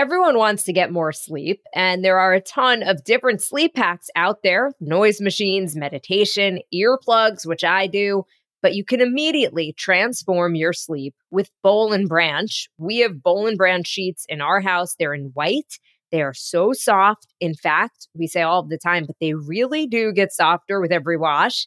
Everyone wants to get more sleep, and there are a ton of different sleep hacks out there noise machines, meditation, earplugs, which I do. But you can immediately transform your sleep with Boll and Branch. We have Boll and Branch sheets in our house. They're in white. They are so soft. In fact, we say all the time, but they really do get softer with every wash.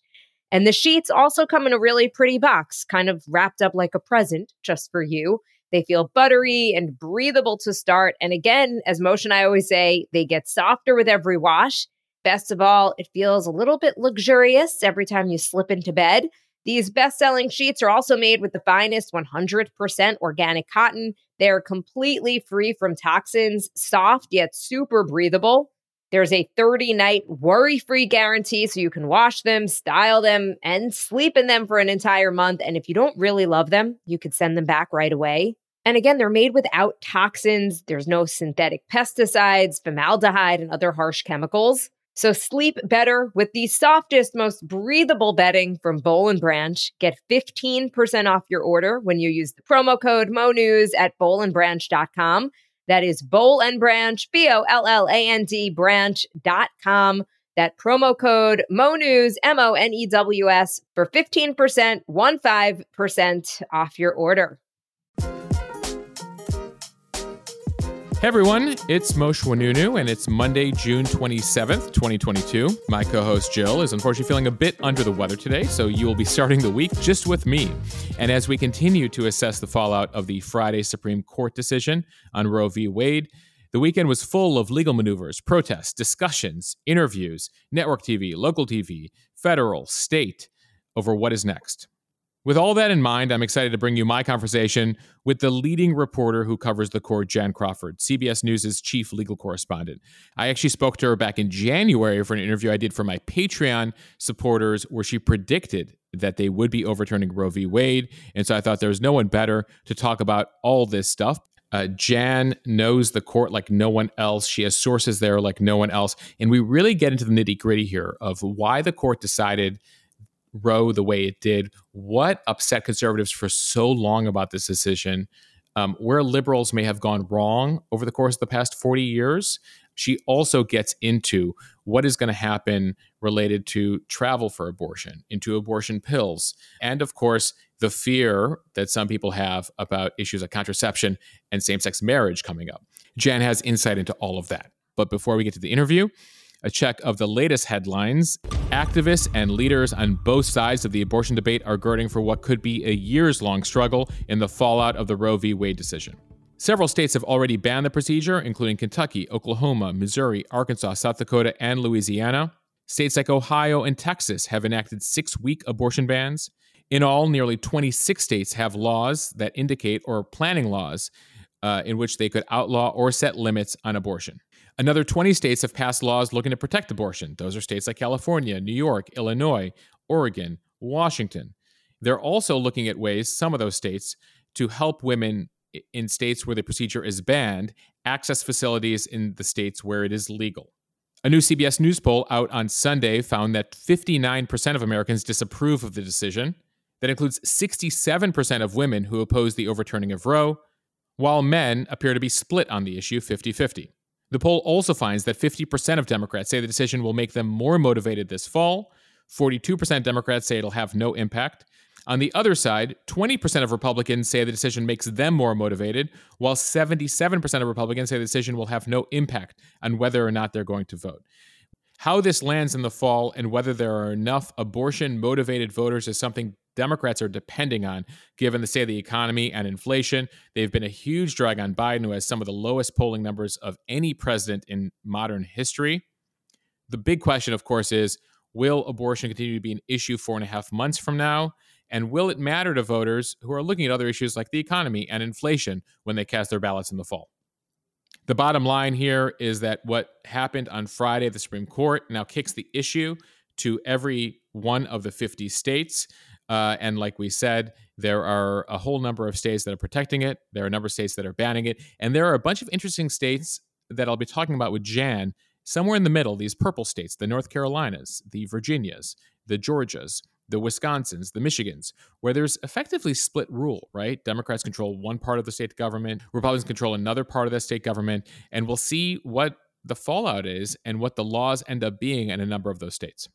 And the sheets also come in a really pretty box, kind of wrapped up like a present just for you. They feel buttery and breathable to start. And again, as and I always say, they get softer with every wash. Best of all, it feels a little bit luxurious every time you slip into bed. These best selling sheets are also made with the finest 100% organic cotton. They're completely free from toxins, soft yet super breathable. There's a 30 night worry free guarantee so you can wash them, style them, and sleep in them for an entire month. And if you don't really love them, you could send them back right away. And again, they're made without toxins. There's no synthetic pesticides, formaldehyde, and other harsh chemicals. So sleep better with the softest, most breathable bedding from Boll and Branch. Get 15% off your order when you use the promo code MONews at bollandbranch.com. That is Boll and Branch, B O L L A N D branch.com. That promo code MONews, M O N E W S, for 15%, 15% off your order. Hey everyone, it's Mosheh Oinounou, and it's Monday, June 27th, 2022. My co host Jill is unfortunately feeling a bit under the weather today, so you will be starting the week just with me. And as we continue to assess the fallout of the Friday Supreme Court decision on Roe v. Wade, the weekend was full of legal maneuvers, protests, discussions, interviews, network TV, local TV, federal, state, over what is next. With all that in mind, I'm excited to bring you my conversation with the leading reporter who covers the court, Jan Crawford, CBS News' chief legal correspondent. I actually spoke to her back in January for an interview I did for my Patreon supporters where she predicted that they would be overturning Roe v. Wade. And so I thought there was no one better to talk about all this stuff. Uh, Jan knows the court like no one else. She has sources there like no one else. And we really get into the nitty gritty here of why the court decided Roe the way it did, what upset conservatives for so long about this decision, um, where liberals may have gone wrong over the course of the past 40 years. She also gets into what is going to happen related to travel for abortion, into abortion pills, and of course, the fear that some people have about issues like contraception and same sex marriage coming up. Jan has insight into all of that. But before we get to the interview, a check of the latest headlines. Activists and leaders on both sides of the abortion debate are girding for what could be a years long struggle in the fallout of the Roe v. Wade decision. Several states have already banned the procedure, including Kentucky, Oklahoma, Missouri, Arkansas, South Dakota, and Louisiana. States like Ohio and Texas have enacted six week abortion bans. In all, nearly 26 states have laws that indicate or planning laws uh, in which they could outlaw or set limits on abortion. Another 20 states have passed laws looking to protect abortion. Those are states like California, New York, Illinois, Oregon, Washington. They're also looking at ways, some of those states, to help women in states where the procedure is banned access facilities in the states where it is legal. A new CBS News poll out on Sunday found that 59% of Americans disapprove of the decision. That includes 67% of women who oppose the overturning of Roe, while men appear to be split on the issue 50 50. The poll also finds that 50% of Democrats say the decision will make them more motivated this fall. 42% Democrats say it'll have no impact. On the other side, 20% of Republicans say the decision makes them more motivated, while 77% of Republicans say the decision will have no impact on whether or not they're going to vote. How this lands in the fall and whether there are enough abortion motivated voters is something Democrats are depending on, given the state of the economy and inflation. They've been a huge drag on Biden, who has some of the lowest polling numbers of any president in modern history. The big question, of course, is will abortion continue to be an issue four and a half months from now? And will it matter to voters who are looking at other issues like the economy and inflation when they cast their ballots in the fall? The bottom line here is that what happened on Friday the Supreme Court now kicks the issue to every one of the 50 states. Uh, and like we said, there are a whole number of states that are protecting it. There are a number of states that are banning it. And there are a bunch of interesting states that I'll be talking about with Jan, somewhere in the middle, these purple states, the North Carolinas, the Virginias, the Georgias, the Wisconsins, the Michigans, where there's effectively split rule, right? Democrats control one part of the state government, Republicans control another part of the state government, and we'll see what the fallout is and what the laws end up being in a number of those states.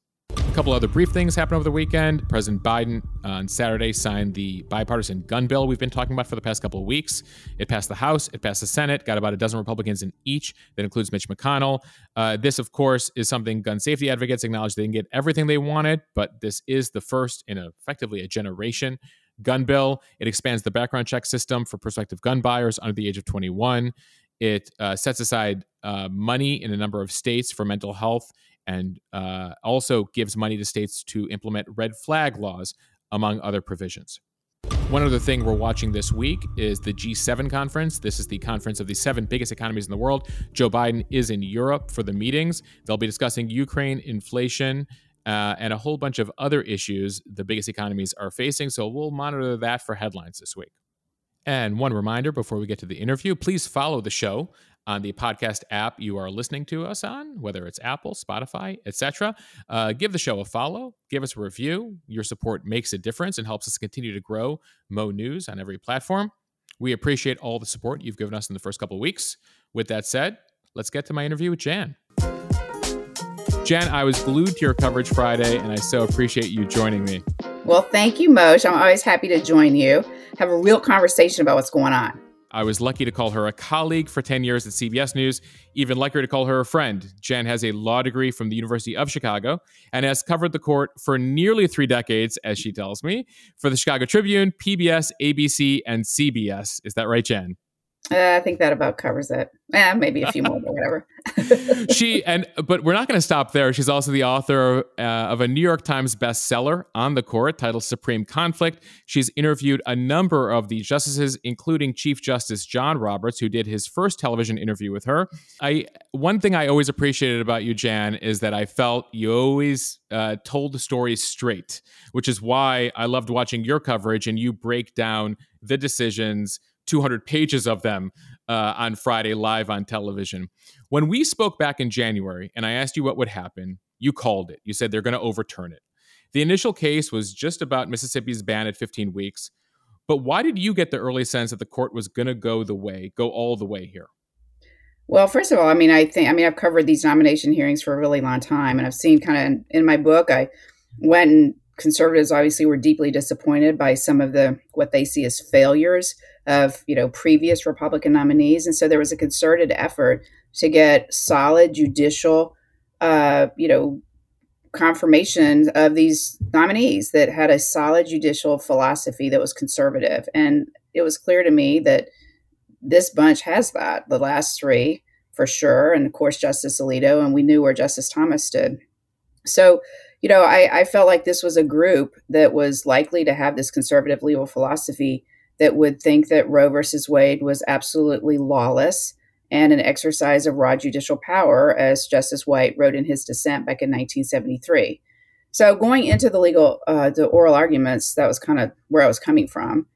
A couple other brief things happened over the weekend. President Biden uh, on Saturday signed the bipartisan gun bill we've been talking about for the past couple of weeks. It passed the House, it passed the Senate, got about a dozen Republicans in each. That includes Mitch McConnell. Uh, this, of course, is something gun safety advocates acknowledge they didn't get everything they wanted, but this is the first in a, effectively a generation gun bill. It expands the background check system for prospective gun buyers under the age of 21. It uh, sets aside uh, money in a number of states for mental health and uh, also gives money to states to implement red flag laws, among other provisions. One other thing we're watching this week is the G7 conference. This is the conference of the seven biggest economies in the world. Joe Biden is in Europe for the meetings. They'll be discussing Ukraine, inflation, uh, and a whole bunch of other issues the biggest economies are facing. So we'll monitor that for headlines this week. And one reminder before we get to the interview please follow the show on the podcast app you are listening to us on, whether it's Apple, Spotify, etc. Uh, give the show a follow, give us a review. Your support makes a difference and helps us continue to grow Mo News on every platform. We appreciate all the support you've given us in the first couple of weeks. With that said, let's get to my interview with Jan. Jan, I was glued to your coverage Friday, and I so appreciate you joining me. Well, thank you, Mosheh. I'm always happy to join you, have a real conversation about what's going on. I was lucky to call her a colleague for 10 years at CBS News, even luckier to call her a friend. Jan has a law degree from the University of Chicago and has covered the court for nearly three decades, as she tells me, for the Chicago Tribune, PBS, ABC, and CBS. Is that right, Jan? Uh, I think that about covers it. Eh, maybe a few more, but whatever. she and but we're not going to stop there. She's also the author uh, of a New York Times bestseller on the court titled Supreme Conflict. She's interviewed a number of the justices, including Chief Justice John Roberts, who did his first television interview with her. I one thing I always appreciated about you, Jan, is that I felt you always uh, told the stories straight, which is why I loved watching your coverage and you break down the decisions 200 pages of them uh, on Friday live on television. When we spoke back in January and I asked you what would happen, you called it. You said they're going to overturn it. The initial case was just about Mississippi's ban at 15 weeks. But why did you get the early sense that the court was going to go the way, go all the way here? Well, first of all, I mean, I think, I mean, I've covered these nomination hearings for a really long time, and I've seen kind of in, my book, I went and conservatives obviously were deeply disappointed by some of the what they see as failures of you know previous Republican nominees, and so there was a concerted effort to get solid judicial, uh, you know, confirmation of these nominees that had a solid judicial philosophy that was conservative, and it was clear to me that this bunch has that. The last three for sure, and of course Justice Alito, and we knew where Justice Thomas stood. So you know, I, I felt like this was a group that was likely to have this conservative legal philosophy that would think that Roe versus Wade was absolutely lawless and an exercise of raw judicial power, as Justice White wrote in his dissent back in 1973. So, going into the legal, uh, the oral arguments, that was kind of where I was coming from.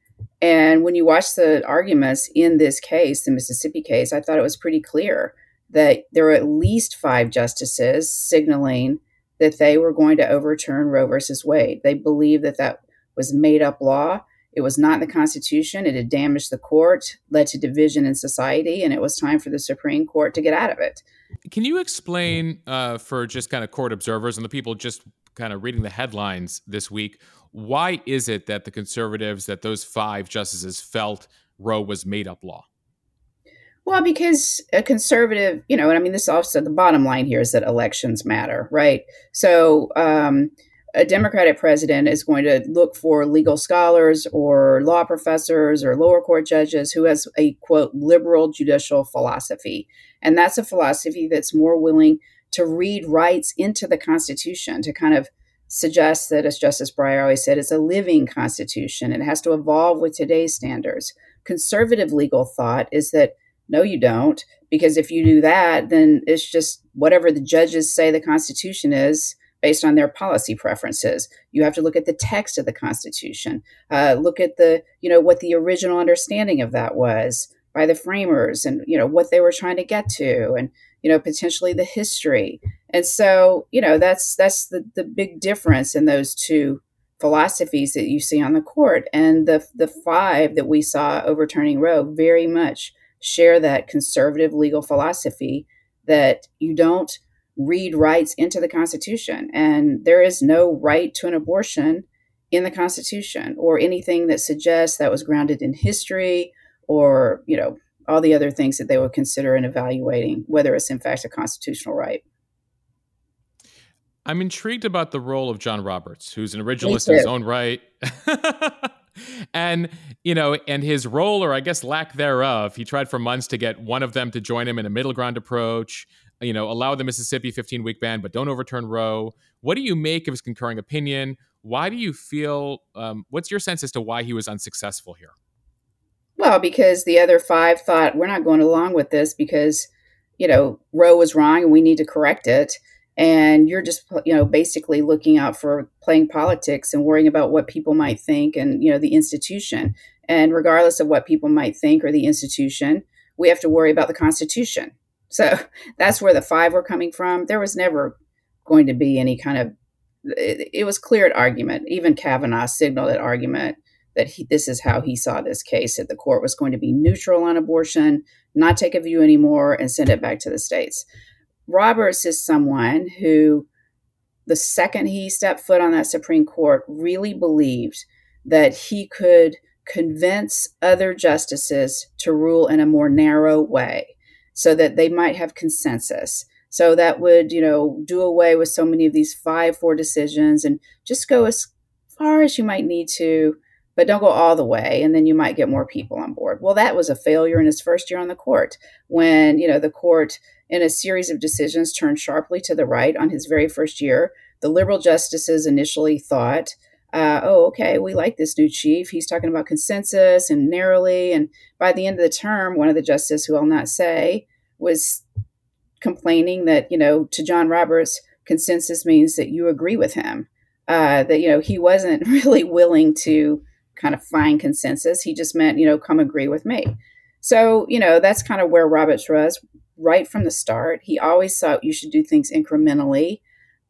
And when you watch the arguments in this case, the Mississippi case, I thought it was pretty clear that there were at least five justices signaling that they were going to overturn Roe versus Wade. They believed that that was made up law. It was not in the Constitution. It had damaged the court, led to division in society, and it was time for the Supreme Court to get out of it. Can you explain uh, for just kind of court observers and the people just kind of reading the headlines this week, why is it that the conservatives, that those five justices felt Roe was made up law? Well, because a conservative, you know, and I mean, this also the bottom line here is that elections matter, right? So, um, a Democratic president is going to look for legal scholars or law professors or lower court judges who has a quote liberal judicial philosophy. And that's a philosophy that's more willing to read rights into the Constitution to kind of suggest that, as Justice Breyer always said, it's a living Constitution. It has to evolve with today's standards. Conservative legal thought is that no, you don't. Because if you do that, then it's just whatever the judges say the Constitution is based on their policy preferences. You have to look at the text of the Constitution, uh, look at the, you know, what the original understanding of that was by the framers and, you know, what they were trying to get to and, you know, potentially the history. And so, you know, that's that's the, the big difference in those two philosophies that you see on the court. And the, the five that we saw overturning Roe very much share that conservative legal philosophy that you don't read rights into the Constitution. And there is no right to an abortion in the Constitution or anything that suggests that was grounded in history or, you know, all the other things that they would consider in evaluating whether it's in fact a constitutional right. I'm intrigued about the role of John Roberts, who's an originalist in his own right. and, you know, and his role, or I guess lack thereof, he tried for months to get one of them to join him in a middle ground approach, you know, allow the Mississippi 15 week ban, but don't overturn Roe. What do you make of his concurring opinion? Why do you feel, um, what's your sense as to why he was unsuccessful here? Well, because the other five thought, we're not going along with this because, you know, Roe was wrong and we need to correct it and you're just you know basically looking out for playing politics and worrying about what people might think and you know the institution and regardless of what people might think or the institution we have to worry about the constitution so that's where the five were coming from. There was never going to be any kind of it, it was clear at argument. Even kavanaugh signaled at argument that he, this is how he saw this case that the court was going to be neutral on abortion not take a view anymore and send it back to the states. Roberts is someone who, the second he stepped foot on that Supreme Court, really believed that he could convince other justices to rule in a more narrow way so that they might have consensus. So that would, you know, do away with so many of these 5 4 decisions and just go as far as you might need to, but don't go all the way. And then you might get more people on board. Well, that was a failure in his first year on the court when, you know, the court in a series of decisions turned sharply to the right on his very first year. The liberal justices initially thought, uh, oh, okay, we like this new chief. He's talking about consensus and narrowly. And by the end of the term, one of the justices, who I'll not say, was complaining that, you know, to John Roberts, consensus means that you agree with him. Uh, that, you know, he wasn't really willing to kind of find consensus. He just meant, you know, come agree with me. So, you know, that's kind of where Roberts was right from the start. He always thought you should do things incrementally.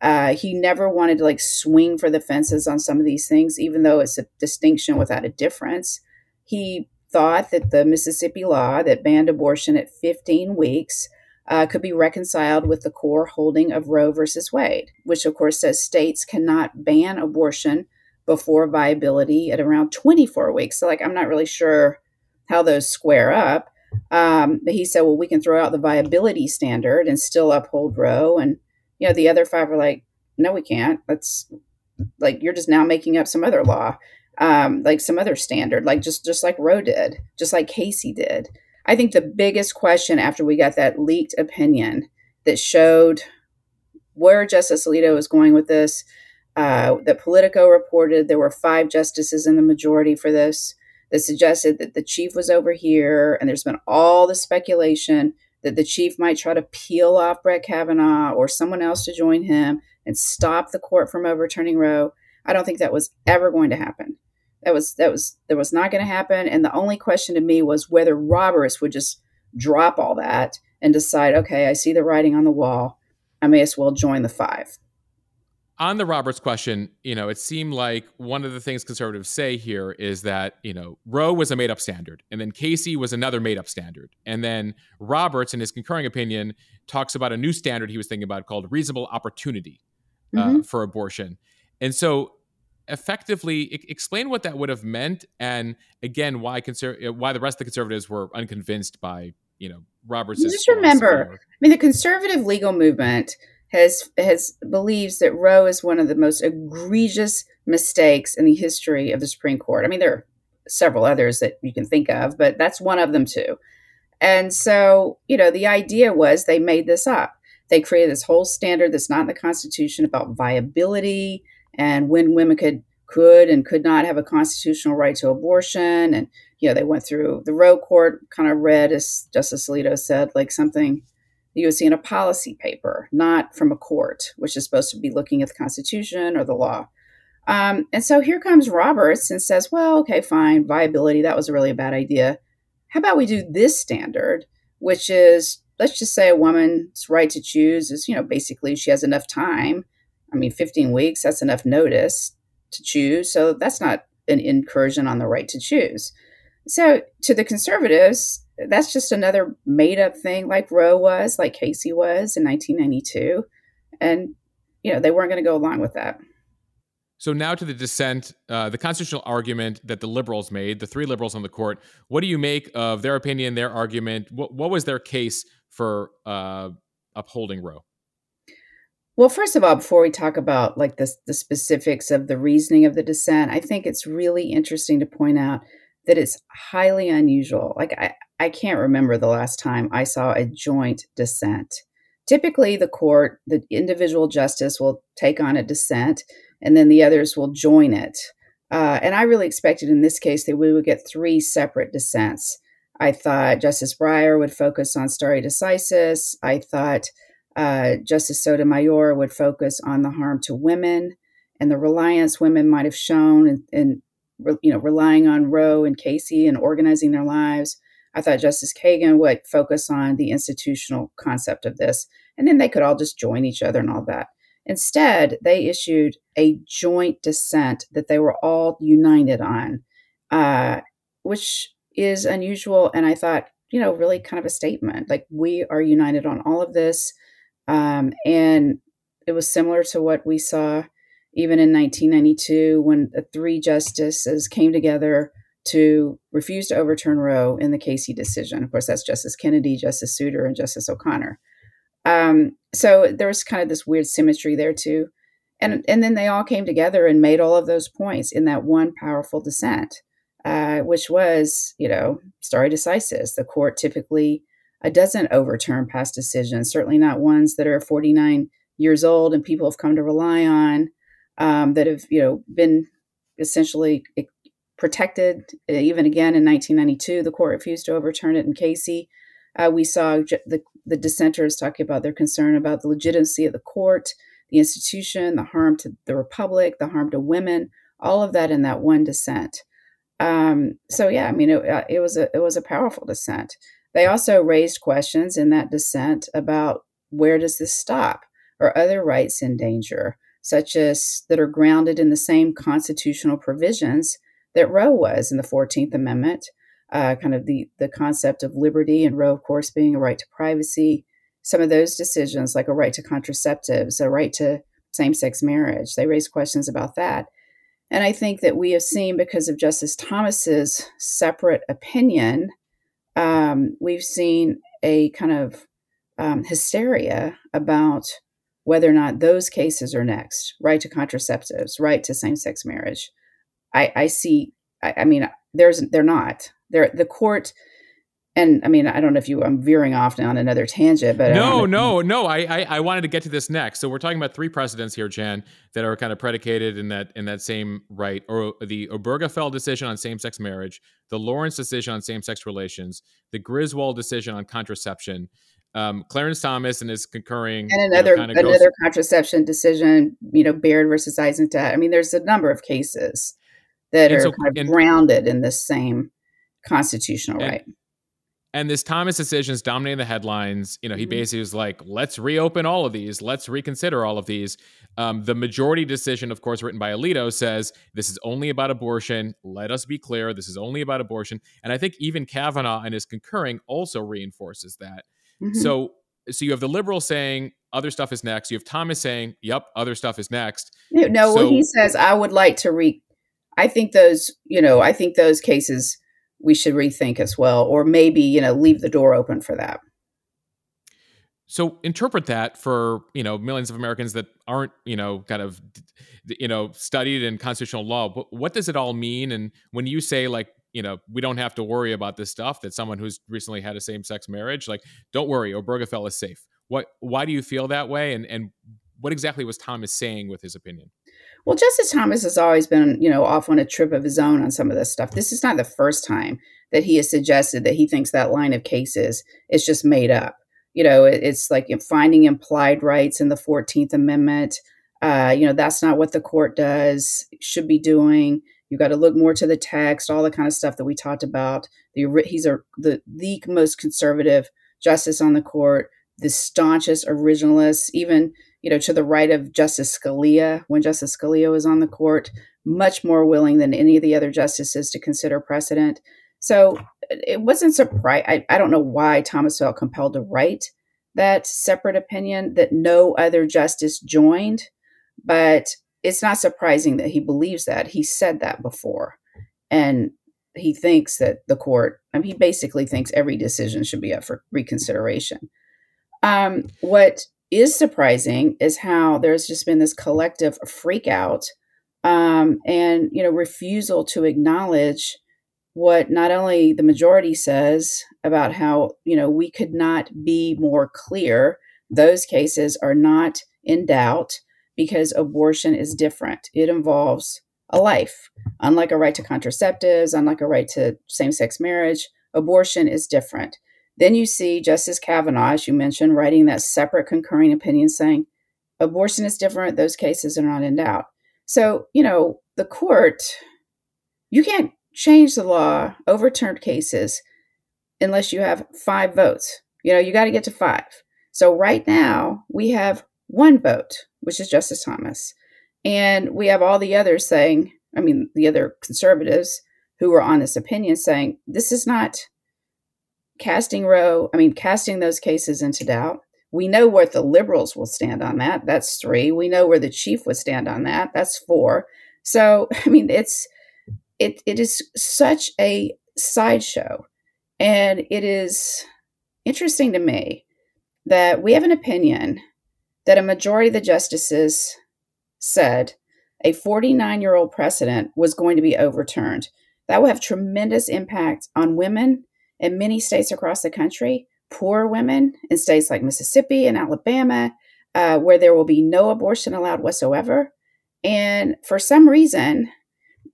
Uh, he never wanted to like swing for the fences on some of these things, even though it's a distinction without a difference. He thought that the Mississippi law that banned abortion at 15 weeks uh, could be reconciled with the core holding of Roe versus Wade, which of course says states cannot ban abortion before viability at around 24 weeks. So, like, I'm not really sure how those square up. Um, but he said, well, we can throw out the viability standard and still uphold Roe. And, you know, the other five were like, no, we can't. That's like, you're just now making up some other law, um, like some other standard, like just, just like Roe did, just like Casey did. I think the biggest question after we got that leaked opinion that showed where Justice Alito was going with this, uh, that Politico reported there were five justices in the majority for this that suggested that the chief was over here, and there's been all the speculation that the chief might try to peel off Brett Kavanaugh or someone else to join him and stop the court from overturning Roe. I don't think that was ever going to happen. That was that was that was not going to happen. And the only question to me was whether Roberts would just drop all that and decide, okay, I see the writing on the wall. I may as well join the five on the Roberts question, you know, it seemed like one of the things conservatives say here is that, you know, Roe was a made up standard, and then Casey was another made up standard. And then Roberts, in his concurring opinion, talks about a new standard he was thinking about called reasonable opportunity uh, mm-hmm. for abortion. And so, effectively, I- explain what that would have meant, and again, why conser- uh, why the rest of the conservatives were unconvinced by, you know, Roberts. Just remember, I mean, the conservative legal movement has has believes that Roe is one of the most egregious mistakes in the history of the Supreme Court. I mean, there are several others that you can think of, but that's one of them too. And so, you know, the idea was they made this up. They created this whole standard that's not in the Constitution about viability and when women could could and could not have a constitutional right to abortion. And you know, they went through the Roe court, kind of read, as Justice Alito said, like something you would see in a policy paper, not from a court, which is supposed to be looking at the Constitution or the law. Um, and so here comes Roberts and says, well, okay, fine, viability, that was really a bad idea. How about we do this standard, which is let's just say a woman's right to choose is, you know, basically she has enough time. I mean, 15 weeks, that's enough notice to choose. So that's not an incursion on the right to choose. So to the conservatives, that's just another made up thing like Roe was, like Casey was in 1992. And, you know, they weren't going to go along with that. So now to the dissent, uh, the constitutional argument that the liberals made, the three liberals on the court. What do you make of their opinion, their argument? What, what was their case for uh, upholding Roe? Well, first of all, before we talk about like the, the specifics of the reasoning of the dissent, I think it's really interesting to point out that it's highly unusual. Like I, I can't remember the last time I saw a joint dissent. Typically, the court, the individual justice will take on a dissent and then the others will join it. Uh, and I really expected in this case that we would get three separate dissents. I thought Justice Breyer would focus on stare decisis. I thought uh, Justice Sotomayor would focus on the harm to women and the reliance women might have shown in, in you know relying on Roe and Casey and organizing their lives. I thought Justice Kagan would focus on the institutional concept of this, and then they could all just join each other and all that. Instead, they issued a joint dissent that they were all united on, uh, which is unusual. And I thought, you know, really kind of a statement like we are united on all of this. Um, and it was similar to what we saw even in 1992 when the three justices came together to refuse to overturn Roe in the Casey decision. Of course, that's Justice Kennedy, Justice Souter, and Justice O'Connor. Um, so there was kind of this weird symmetry there too. And, and then they all came together and made all of those points in that one powerful dissent, uh, which was, you know, stare decisis. The court typically uh, doesn't overturn past decisions, certainly not ones that are 49 years old and people have come to rely on, um, that have, you know, been essentially protected. Even again in 1992, the court refused to overturn it in Casey. Uh, we saw the, the dissenters talking about their concern about the legitimacy of the court, the institution, the harm to the republic, the harm to women, all of that in that one dissent. Um, so yeah, I mean, it, uh, it was a it was a powerful dissent. They also raised questions in that dissent about where does this stop? Are other rights in danger, such as that are grounded in the same constitutional provisions that Roe was in the 14th Amendment? uh, kind of the the concept of liberty and Roe, of course, being a right to privacy. Some of those decisions, like a right to contraceptives, a right to same sex marriage, they raise questions about that. And I think that we have seen, because of Justice Thomas's separate opinion, um, we've seen a kind of um, hysteria about whether or not those cases are next right to contraceptives, right to same sex marriage. I, I see, I, I mean, there's, they're not there the court and I mean, I don't know if you, I'm veering off now on another tangent, but no, um, no, no. I, I, I, wanted to get to this next. So we're talking about three precedents here, Jan, that are kind of predicated in that in that same right, or the Obergefell decision on same-sex marriage, the Lawrence decision on same-sex relations, the Griswold decision on contraception. Um, Clarence Thomas and his concurring, and another you know, another goes, contraception decision. You know, Baird versus Eisenstadt. I mean, there's a number of cases that are so, kind of and, grounded in this same constitutional and, right. And this Thomas decision is dominating the headlines. You know, he mm-hmm. basically was like, let's reopen all of these, let's reconsider all of these. Um, the majority decision, of course, written by Alito, says this is only about abortion. Let us be clear, this is only about abortion. And I think even Kavanaugh and his concurring also reinforces that. Mm-hmm. So, so you have the liberal saying other stuff is next. You have Thomas saying, "Yep, other stuff is next." No, so, well, he says, "I would like to re." I think those, you know, I think those cases we should rethink as well, or maybe you know leave the door open for that. So interpret that for you know millions of Americans that aren't you know kind of you know studied in constitutional law. What does it all mean? And when you say like you know we don't have to worry about this stuff, that someone who's recently had a same sex marriage, like don't worry, Obergefell is safe. What? Why do you feel that way? And and what exactly was Thomas saying with his opinion? Well, Justice Thomas has always been, you know, off on a trip of his own on some of this stuff. This is not the first time that he has suggested that he thinks that line of cases is just made up. You know, it's like finding implied rights in the 14th Amendment. Uh, you know, that's not what the court does, should be doing. You've got to look more to the text, all the kind of stuff that we talked about. The, he's a, the, the most conservative justice on the court, the staunchest originalist, even you know, to the right of Justice Scalia when Justice Scalia was on the court, much more willing than any of the other justices to consider precedent. So it wasn't surprise. I, I don't know why Thomas felt compelled to write that separate opinion that no other justice joined, but it's not surprising that he believes that. He said that before. And he thinks that the court, I mean, he basically thinks every decision should be up for reconsideration. Um, what is surprising is how there's just been this collective freak out um, and you know refusal to acknowledge what not only the majority says about how you know we could not be more clear those cases are not in doubt because abortion is different. It involves a life. Unlike a right to contraceptives unlike a right to same-sex marriage abortion is different. Then you see justice kavanaugh as you mentioned writing that separate concurring opinion saying abortion is different those cases are not in doubt. So, you know, the court, you can't change the law, overturn cases, unless you have five votes. You know, you got to get to five. So, right now, we have one vote, which is Justice Thomas. And we have all the others saying, I mean, the other conservatives who were on this opinion saying, this is not casting Roe, I mean, casting those cases into doubt. We know where the liberals will stand on that. That's three. We know where the chief would stand on that. That's four. So, I mean, it's it it is such a sideshow. And it is interesting to me that we have an opinion that a majority of the justices said a 49 year old precedent was going to be overturned. That will have tremendous impact on women in many states across the country poor women in states like Mississippi and Alabama, uh, where there will be no abortion allowed whatsoever. And for some reason,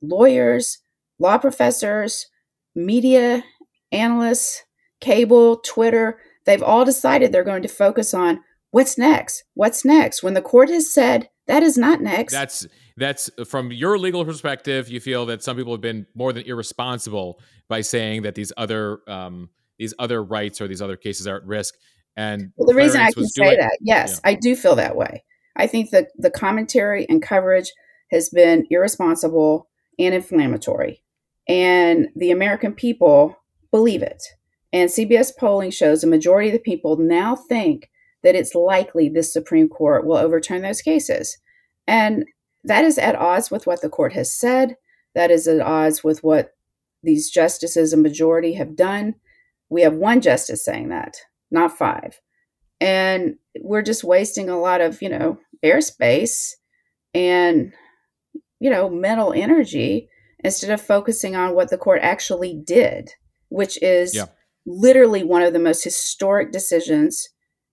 lawyers, law professors, media analysts, cable, Twitter, they've all decided they're going to focus on what's next. What's next? When the court has said that is not next. That's that's from your legal perspective. You feel that some people have been more than irresponsible by saying that these other um, these other rights or these other cases are at risk. And well, the reason I can say doing, that, yes, yeah. I do feel that way. I think that the commentary and coverage has been irresponsible and inflammatory. And the American people believe it. And CBS polling shows a majority of the people now think that it's likely this Supreme Court will overturn those cases. And that is at odds with what the court has said. That is at odds with what these justices, a majority, have done we have one justice saying that, not five. And we're just wasting a lot of, you know, airspace and, you know, mental energy instead of focusing on what the court actually did, which is yeah. literally one of the most historic decisions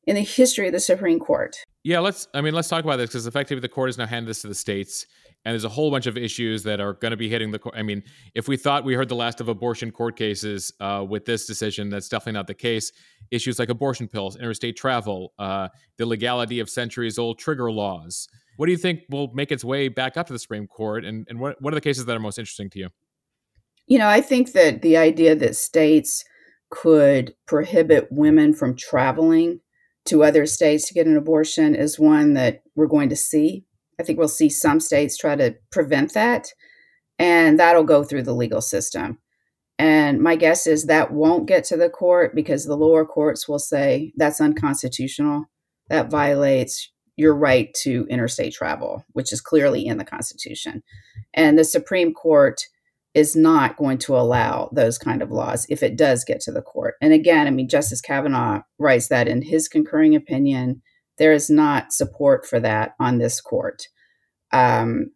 in the history of the Supreme Court. Yeah, let's. I mean, let's talk about this because effectively the court has now handed this to the states, and there's a whole bunch of issues that are going to be hitting the court. I mean, if we thought we heard the last of abortion court cases uh, with this decision, that's definitely not the case. Issues like abortion pills, interstate travel, uh, the legality of centuries-old trigger laws. What do you think will make its way back up to the Supreme Court, and and what what are the cases that are most interesting to you? You know, I think that the idea that states could prohibit women from traveling to other states to get an abortion is one that we're going to see. I think we'll see some states try to prevent that, and that'll go through the legal system. And my guess is that won't get to the court because the lower courts will say that's unconstitutional. That violates your right to interstate travel, which is clearly in the Constitution. And the Supreme Court is not going to allow those kind of laws if it does get to the court. And again, I mean, Justice Kavanaugh writes that in his concurring opinion, there is not support for that on this court. Um,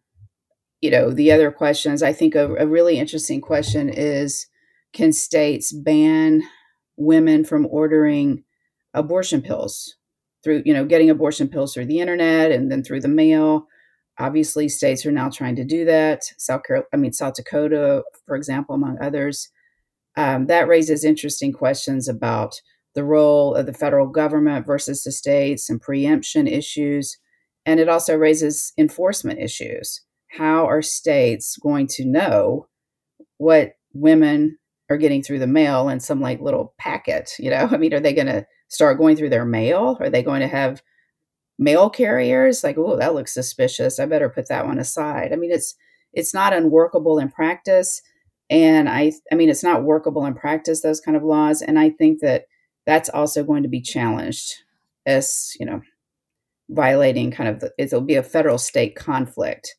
you know, the other questions, I think a, a really interesting question is can states ban women from ordering abortion pills through, you know, getting abortion pills through the internet and then through the mail? Obviously, states are now trying to do that. South Carolina, I mean, South Dakota, for example, among others. Um, that raises interesting questions about the role of the federal government versus the states and preemption issues. And it also raises enforcement issues. How are states going to know what women are getting through the mail in some like little packet? You know, I mean, are they going to start going through their mail? Are they going to have mail carriers like oh that looks suspicious i better put that one aside i mean it's it's not unworkable in practice. And I, I mean, it's not workable in practice, those kind of laws. And I think that that's also going to be challenged as, you know, violating kind of the, it'll be a federal state conflict.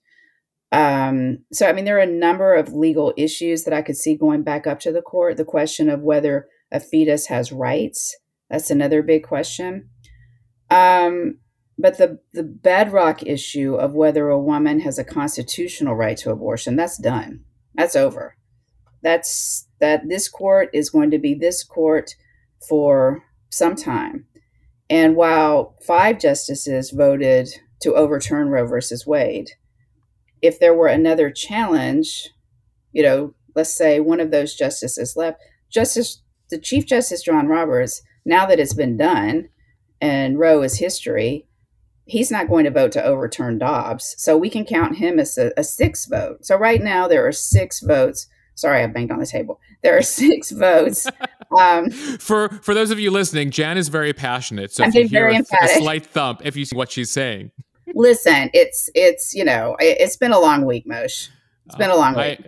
Um, so, I mean, there are a number of legal issues that I could see going back up to the court. The question of whether a fetus has rights, that's another big question. Um, but the, the bedrock issue of whether a woman has a constitutional right to abortion, that's done. That's over. That's that this court is going to be this court for some time. And while five justices voted to overturn Roe versus Wade, if there were another challenge, you know, let's say one of those justices left, Justice the Chief Justice John Roberts, now that it's been done and Roe is history, he's not going to vote to overturn Dobbs. So we can count him as a, a six vote. So right now there are six votes. Sorry, I banged on the table. There are six votes. Um, for for those of you listening, Jan is very passionate. So if you hear a, a slight thump, if you see what she's saying, listen, it's it's you know it, has been a long week, Mosh. It's been a long uh, week.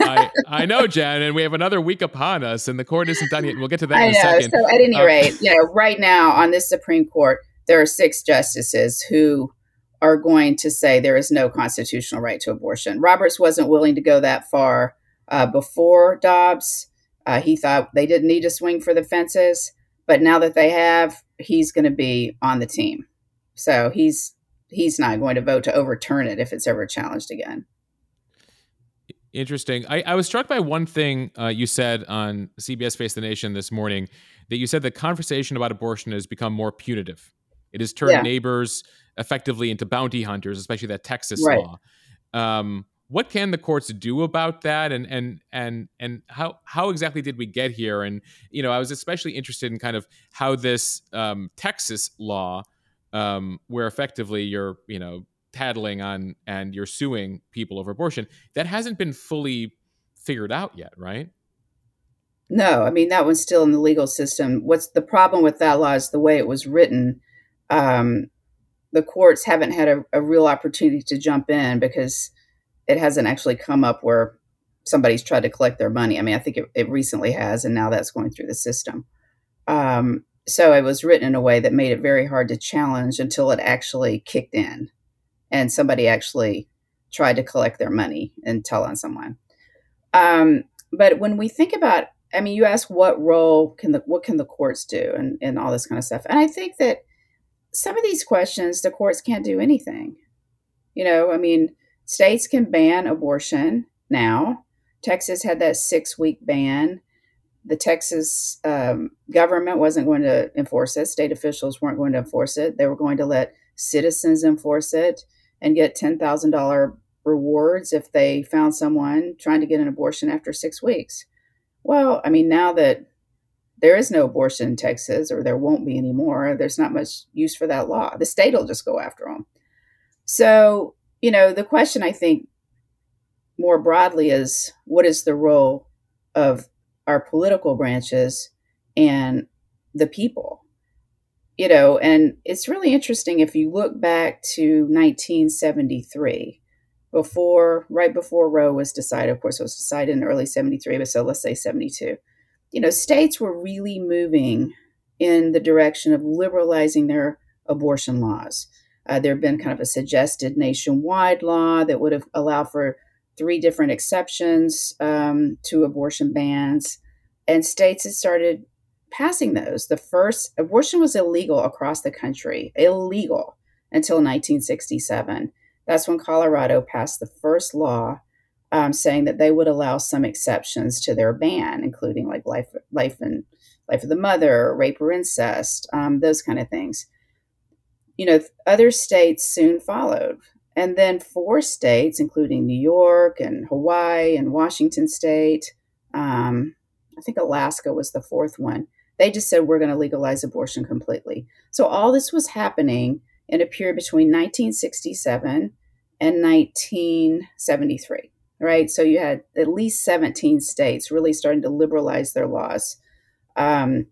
I, I know, Jan, and we have another week upon us, and the court isn't done yet. We'll get to that I in know. a second. So, at any uh, rate, you know, right now on this Supreme Court, there are six justices who are going to say there is no constitutional right to abortion. Roberts wasn't willing to go that far uh, before Dobbs. Uh, he thought they didn't need to swing for the fences, but now that they have, he's going to be on the team. So he's he's not going to vote to overturn it if it's ever challenged again. Interesting. I, I was struck by one thing uh, you said on CBS Face the Nation this morning that you said the conversation about abortion has become more punitive. It has turned yeah. neighbors effectively into bounty hunters, especially that Texas right. law. Um, what can the courts do about that and and and and how how exactly did we get here and you know i was especially interested in kind of how this um, texas law um, where effectively you're you know tattling on and you're suing people over abortion that hasn't been fully figured out yet right no i mean that one's still in the legal system what's the problem with that law is the way it was written um, the courts haven't had a, a real opportunity to jump in because it hasn't actually come up where somebody's tried to collect their money. I mean, I think it, it recently has, and now that's going through the system. Um, so it was written in a way that made it very hard to challenge until it actually kicked in and somebody actually tried to collect their money and tell on someone. Um, but when we think about, I mean, you ask what role can the what can the courts do and, and all this kind of stuff. And I think that some of these questions the courts can't do anything. You know, I mean, States can ban abortion now. Texas had that six week ban. The Texas um, government wasn't going to enforce it. State officials weren't going to enforce it. They were going to let citizens enforce it and get $10,000 rewards if they found someone trying to get an abortion after six weeks. Well, I mean, now that there is no abortion in Texas, or there won't be anymore, there's not much use for that law. The state will just go after them. So you know, the question I think more broadly is what is the role of our political branches and the people? You know, and it's really interesting if you look back to 1973, before, right before Roe was decided. Of course, it was decided in early 73, but so let's say 72. You know, states were really moving in the direction of liberalizing their abortion laws. Uh, there had been kind of a suggested nationwide law that would have allowed for three different exceptions um, to abortion bans, and states had started passing those. The first abortion was illegal across the country, illegal until 1967. That's when Colorado passed the first law um, saying that they would allow some exceptions to their ban, including like life, life and life of the mother, rape or incest, um, those kind of things you know, other states soon followed. And then four states, including New York and Hawaii and Washington State, um, I think Alaska was the fourth one, they just said, we're going to legalize abortion completely. So all this was happening in a period between 1967 and 1973, right? So you had at least 17 states really starting to liberalize their laws. Um,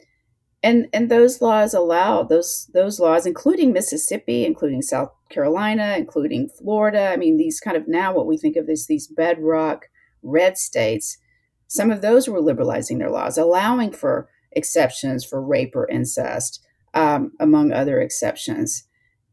and and those laws allow those those laws, including Mississippi, including South Carolina, including Florida. I mean, these kind of now what we think of as these bedrock red states. Some of those were liberalizing their laws, allowing for exceptions for rape or incest, um, among other exceptions.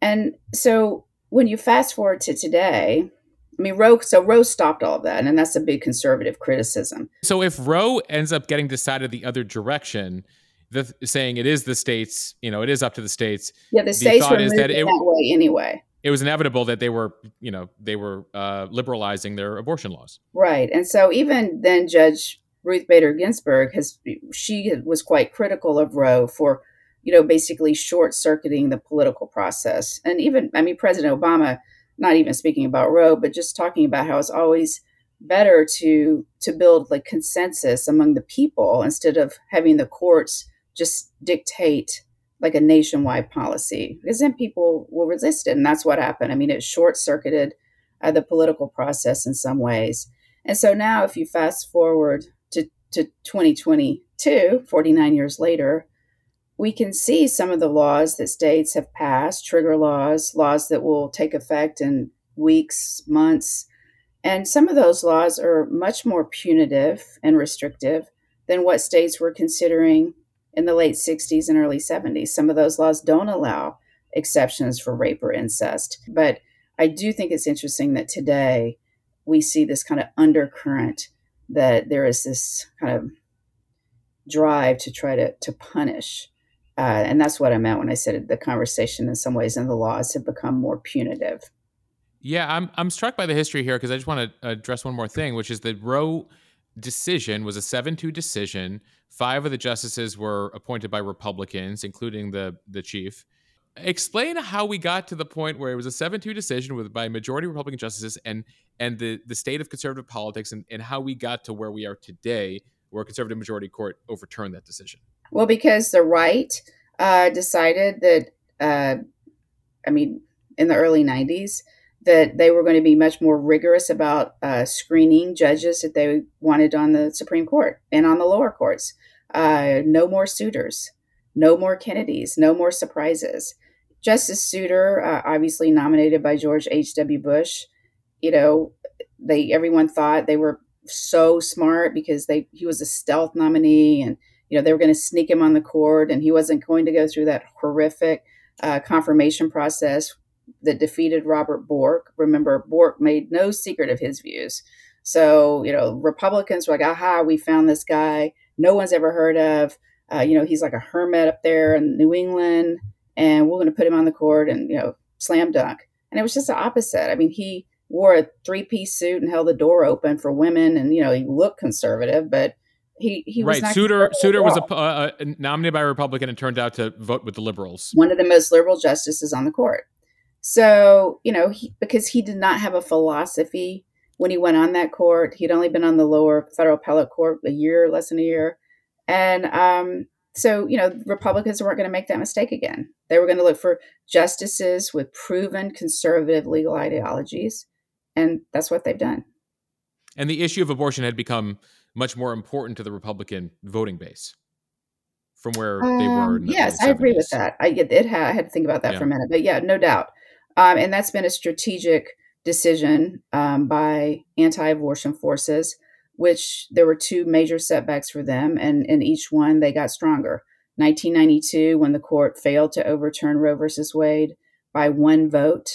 And so when you fast forward to today, I mean, Roe, so Roe stopped all of that, and that's a big conservative criticism. So if Roe ends up getting decided the other direction, the, saying it is the states, you know, it is up to the states. Yeah, the, the states were moving that, it, that way anyway. It was inevitable that they were, you know, they were uh, liberalizing their abortion laws. Right, and so even then, Judge Ruth Bader Ginsburg has she was quite critical of Roe for you know, basically short circuiting the political process. And even, I mean, President Obama, not even speaking about Roe, but just talking about how it's always better to to build like consensus among the people instead of having the courts just dictate like a nationwide policy because then people will resist it and that's what happened. I mean it short circuited uh, the political process in some ways. And so now if you fast forward to, to 2022 49 years later we can see some of the laws that states have passed, trigger laws, laws that will take effect in weeks, months. And some of those laws are much more punitive and restrictive than what states were considering in the late 60s and early 70s. Some of those laws don't allow exceptions for rape or incest. But I do think it's interesting that today we see this kind of undercurrent that there is this kind of drive to try to, to punish uh, and that's what I meant when I said the conversation in some ways and the laws have become more punitive. Yeah, I'm I'm struck by the history here because I just want to address one more thing, which is the Roe decision was a 7-2 decision. Five of the justices were appointed by Republicans, including the the chief. Explain how we got to the point where it was a 7-2 decision with by majority Republican justices and and the the state of conservative politics and, and how we got to where we are today, where a conservative majority court overturned that decision. Well, because the right uh, decided that, uh, I mean, in the early 90s, that they were going to be much more rigorous about uh, screening judges that they wanted on the Supreme Court and on the lower courts. Uh, no more Souters, no more Kennedys, no more surprises. Justice Souter, uh, obviously nominated by George H.W. Bush, you know, they everyone thought they were so smart because they he was a stealth nominee and you know they were going to sneak him on the court and he wasn't going to go through that horrific uh, confirmation process that defeated robert bork. Remember bork made no secret of his views. So you know republicans were like aha we found this guy no one's ever heard of. Uh, you know he's like a hermit up there in new england and we're going to put him on the court and you know slam dunk. And it was just the opposite. I mean he wore a three-piece suit and held the door open for women and you know he looked conservative but he he right. Souter Souter was a, uh, uh, nominated by a Republican and turned out to vote with the liberals. One of the most liberal justices on the court. So you know, he, because he did not have a philosophy when he went on that court, he'd only been on the lower federal appellate court a year, less than a year, and um, so you know, Republicans weren't going to make that mistake again. They were going to look for justices with proven conservative legal ideologies, and that's what they've done. And the issue of abortion had become much more important to the Republican voting base from where um, they were. The yes, I agree with that. I, it had, I had to think about that yeah. for a minute, but yeah, no doubt. Um, and that's been a strategic decision um, by anti-abortion forces, which there were two major setbacks for them, and in each one they got stronger. 1992, when the court failed to overturn Roe versus Wade by one vote,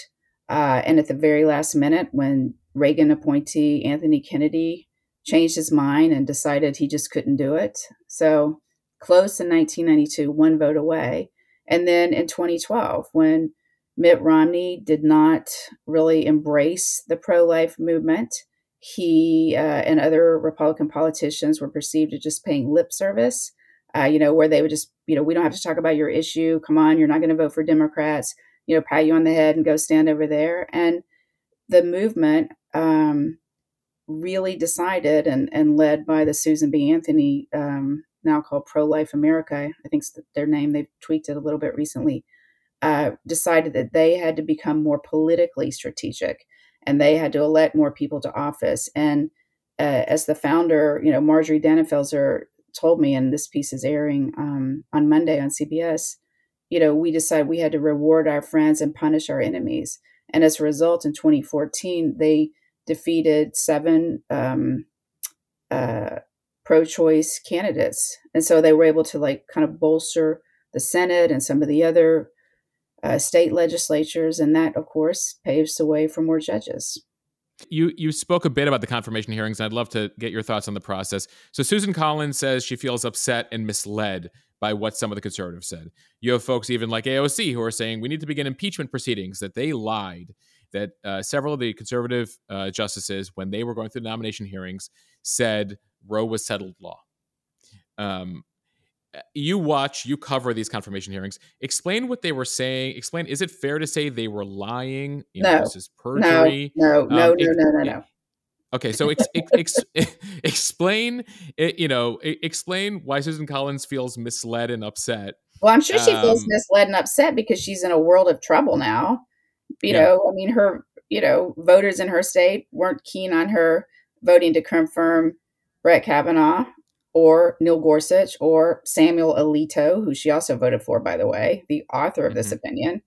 uh, and at the very last minute, when Reagan appointee Anthony Kennedy changed his mind and decided he just couldn't do it. So close in 1992, one vote away. And then in 2012, when Mitt Romney did not really embrace the pro life movement, he uh, and other Republican politicians were perceived as just paying lip service, uh, you know, where they would just, you know, we don't have to talk about your issue. Come on, you're not going to vote for Democrats, you know, pat you on the head and go stand over there. And the movement, um, really decided and, and led by the Susan B. Anthony, um, now called Pro Life America, I think their name, they've tweaked it a little bit recently, uh, decided that they had to become more politically strategic and they had to elect more people to office. And uh, as the founder, you know, Marjorie Dannenfelser told me, and this piece is airing um, on Monday on CBS. You know, we decided we had to reward our friends and punish our enemies, and as a result, in 2014, they defeated seven um, uh, pro-choice candidates, and so they were able to like kind of bolster the Senate and some of the other uh, state legislatures, and that, of course, paves the way for more judges. You you spoke a bit about the confirmation hearings, and I'd love to get your thoughts on the process. So Susan Collins says she feels upset and misled by what some of the conservatives said. You have folks even like AOC who are saying we need to begin impeachment proceedings, that they lied, that uh, several of the conservative uh, justices, when they were going through the nomination hearings, said Roe was settled law. Um, uh, you watch, you cover these confirmation hearings. Explain what they were saying. Explain, is it fair to say they were lying? You no, this is perjury. No, no, no, um, no, no, no, no. Okay, so ex- ex- explain, you know, explain why Susan Collins feels misled and upset. Well, I'm sure she um, feels misled and upset because she's in a world of trouble now. You yeah. know, I mean, her, you know, voters in her state weren't keen on her voting to confirm Brett Kavanaugh or Neil Gorsuch or Samuel Alito, who she also voted for, by the way, the author of this mm-hmm. opinion.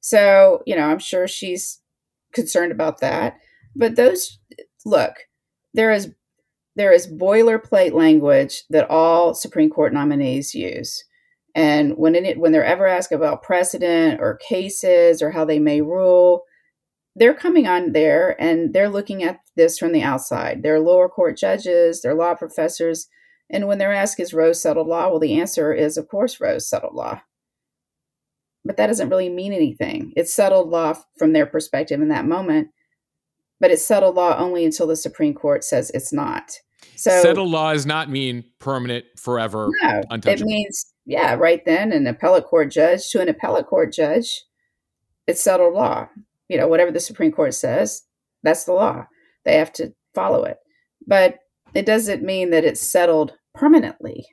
So, you know, I'm sure she's concerned about that. But those, look, there is there is boilerplate language that all Supreme Court nominees use. And when it, when they're ever asked about precedent or cases or how they may rule, they're coming on there and they're looking at this from the outside. They're lower court judges, they're law professors, and when they're asked, is Roe settled law? Well, the answer is, of course, Roe's settled law. But that doesn't really mean anything. It's settled law from their perspective in that moment, but it's settled law only until the Supreme Court says it's not. So settled law does not mean permanent, forever, no, It means, yeah, right then, an appellate court judge to an appellate court judge, it's settled law. You know, whatever the Supreme Court says, that's the law. They have to follow it. But it doesn't mean that it's settled permanently.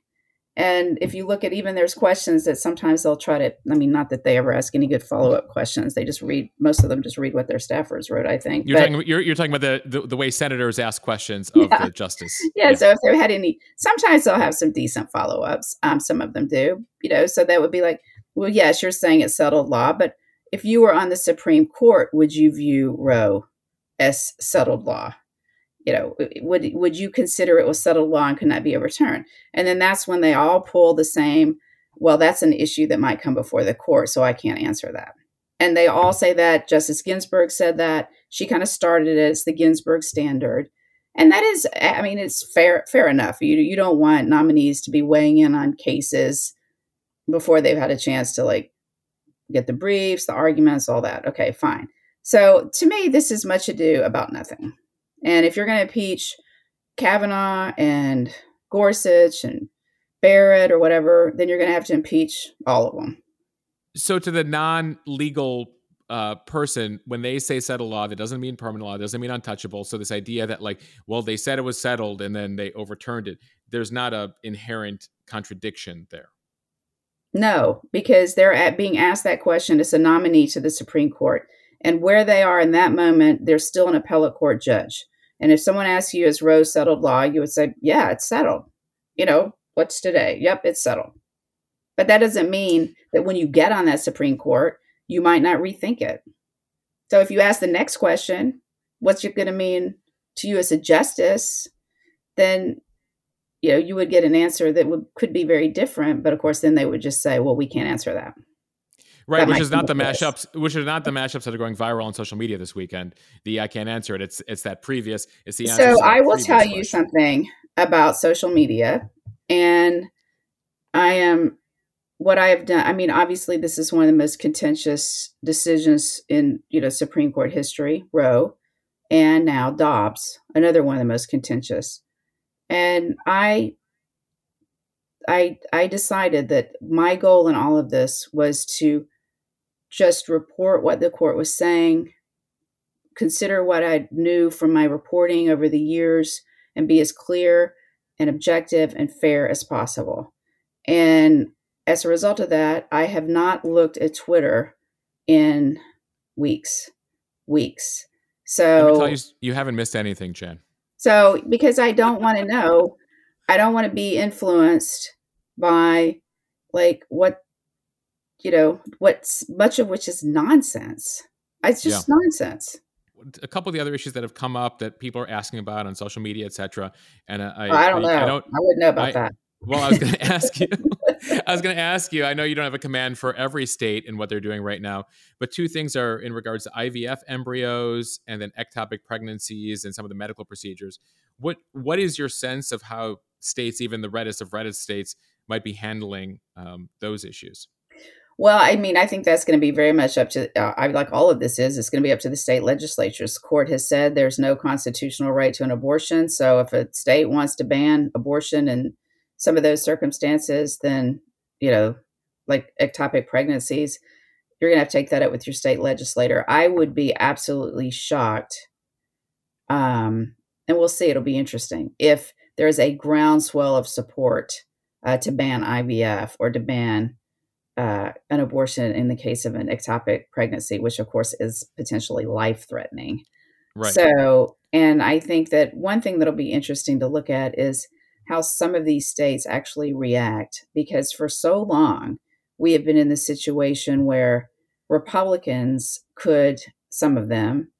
And if you look at even there's questions that sometimes they'll try to, I mean, not that they ever ask any good follow up questions. They just read, most of them just read what their staffers wrote, I think. You're, but, talking, you're, you're, talking about the, the, the, way senators ask questions of yeah. the justice. Yeah, yeah, So if they had any, sometimes they'll have some decent follow ups. Um, some of them do, you know, so that would be like, well, yes, you're saying it's settled law, but if you were on the Supreme Court, would you view Roe as settled law? You know, would would you consider it was settled law and could not be overturned? And then that's when they all pull the same. Well, that's an issue that might come before the court, so I can't answer that. And they all say that. Justice Ginsburg said that. She kind of started it. It's the Ginsburg standard, and that is, I mean, it's fair fair enough. You you don't want nominees to be weighing in on cases before they've had a chance to like get the briefs, the arguments, all that. Okay, fine. So to me, this is much ado about nothing. And if you're going to impeach Kavanaugh and Gorsuch and Barrett or whatever, then you're going to have to impeach all of them. So, to the non legal uh, person, when they say settled law, that doesn't mean permanent law, it doesn't mean untouchable. So, this idea that, like, well, they said it was settled and then they overturned it, there's not a inherent contradiction there. No, because they're at being asked that question as a nominee to the Supreme Court. And where they are in that moment, they're still an appellate court judge. And if someone asks you, is Roe settled law? You would say, yeah, it's settled. You know, what's today? Yep, it's settled. But that doesn't mean that when you get on that Supreme Court, you might not rethink it. So if you ask the next question, what's it going to mean to you as a justice? Then, you know, you would get an answer that would could be very different. But of course, then they would just say, well, we can't answer that. Right, which is not the mashups, which are not the mashups that are going viral on social media this weekend. The I can't answer it. It's it's that previous. It's the so I will tell question. you something about social media, and I am what I have done. I mean, obviously, this is one of the most contentious decisions in you know Supreme Court history, Roe, and now Dobbs, another one of the most contentious. And I I I decided that my goal in all of this was to just report what the court was saying, consider what I knew from my reporting over the years, and be as clear and objective and fair as possible. And as a result of that, I have not looked at Twitter in weeks, weeks. So you, you haven't missed anything, Jan. So because I don't want to know I don't want to be influenced by like what you know what's much of which is nonsense. It's just yeah. nonsense a couple of the other issues that have come up that people are asking about on social media, etc. And I, oh, I don't I, know. I, don't, I wouldn't know about I, that. Well, I was going to ask you. I was going to ask you. I know you don't have a command for every state and what they're doing right now, but two things are in regards to IVF embryos and then ectopic pregnancies and some of the medical procedures. What What is your sense of how states, even the reddest of reddest states, might be handling um, those issues? Well, I mean, I think that's going to be very much up to, uh, I like all of this is, it's going to be up to the state legislatures. Court has said there's no constitutional right to an abortion. So if a state wants to ban abortion in some of those circumstances, then, you know, like ectopic pregnancies, you're going to have to take that up with your state legislator. I would be absolutely shocked. Um, and we'll see, it'll be interesting if there's a groundswell of support uh, to ban IVF or to ban uh, an abortion in the case of an ectopic pregnancy, which of course is potentially life threatening. Right. So, and I think that one thing that'll be interesting to look at is how some of these states actually react, because for so long we have been in the situation where Republicans could, some of them,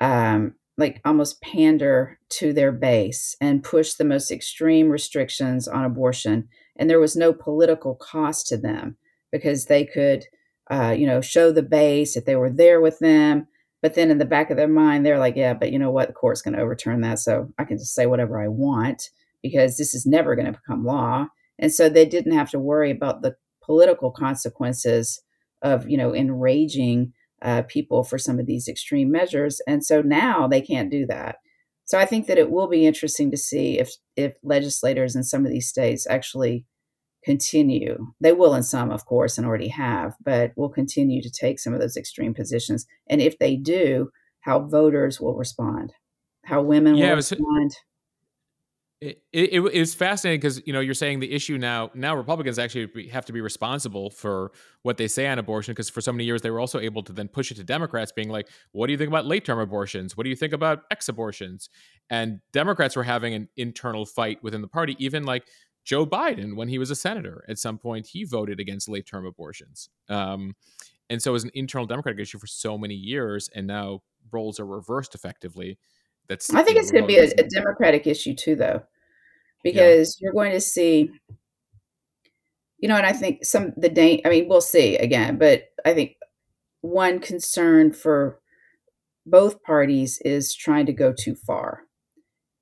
um, like almost pander to their base and push the most extreme restrictions on abortion. And there was no political cost to them because they could, uh, you know, show the base if they were there with them. But then in the back of their mind, they're like, yeah, but you know what? The court's going to overturn that. So I can just say whatever I want because this is never going to become law. And so they didn't have to worry about the political consequences of, you know, enraging uh, people for some of these extreme measures. And so now they can't do that. So I think that it will be interesting to see if if legislators in some of these states actually continue. They will in some, of course, and already have, but will continue to take some of those extreme positions. And if they do, how voters will respond, how women yeah, will was, respond. It, it, it is fascinating because you know you're saying the issue now now Republicans actually have to be responsible for what they say on abortion because for so many years they were also able to then push it to Democrats being like what do you think about late term abortions what do you think about ex abortions and Democrats were having an internal fight within the party even like Joe Biden, when he was a senator, at some point he voted against late term abortions. Um, and so it was an internal Democratic issue for so many years, and now roles are reversed effectively. That's I think it's going to be a, a, Democratic issue too, though, because yeah. you're going to see, you know, and I think some the date. I mean, we'll see again, but I think one concern for both parties is trying to go too far.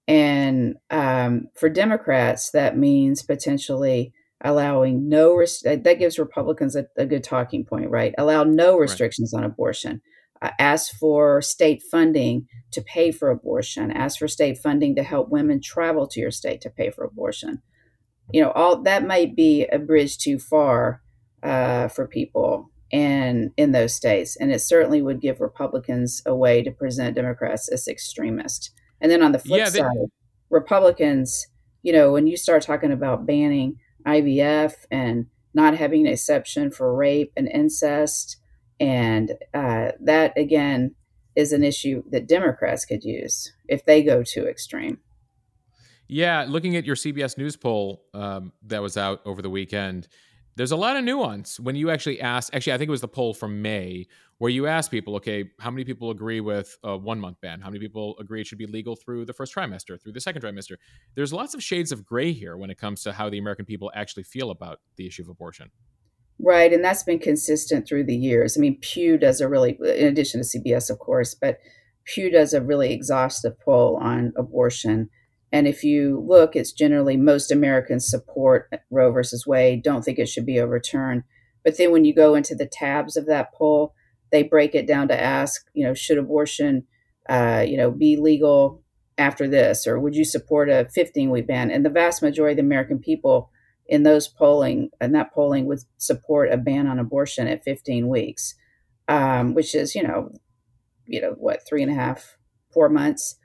And um, for Democrats, that means potentially allowing no rest- that gives Republicans a, a, good talking point, right? Allow no restrictions right. on abortion. Uh, ask for state funding to pay for abortion. Ask for state funding to help women travel to your state to pay for abortion. You know, all that might be a bridge too far uh, for people and in those states, and it certainly would give Republicans a way to present Democrats as extremist. And then on the flip yeah, they- side, Republicans, you know, when you start talking about banning IVF and not having an exception for rape and incest, and uh, that again is an issue that Democrats could use if they go too extreme. Yeah, looking at your CBS News poll um, that was out over the weekend, there's a lot of nuance when you actually ask. Actually, I think it was the poll from May where you ask people, okay, how many people agree with a one month ban? How many people agree it should be legal through the first trimester, through the second trimester? There's lots of shades of gray here when it comes to how the American people actually feel about the issue of abortion. Right, and that's been consistent through the years. I mean, Pew does a really, in addition to CBS, of course, but Pew does a really exhaustive poll on abortion and if you look, it's generally most Americans support Roe versus Wade, don't think it should be overturned. But then when you go into the tabs of that poll, they break it down to ask, you know, should abortion, uh, you know, be legal after this, or would you support a 15 week ban? And the vast majority of the American people in those polling, and that polling would support a ban on abortion at 15 weeks, um, which is, you know, you know, what, three and a half, four months.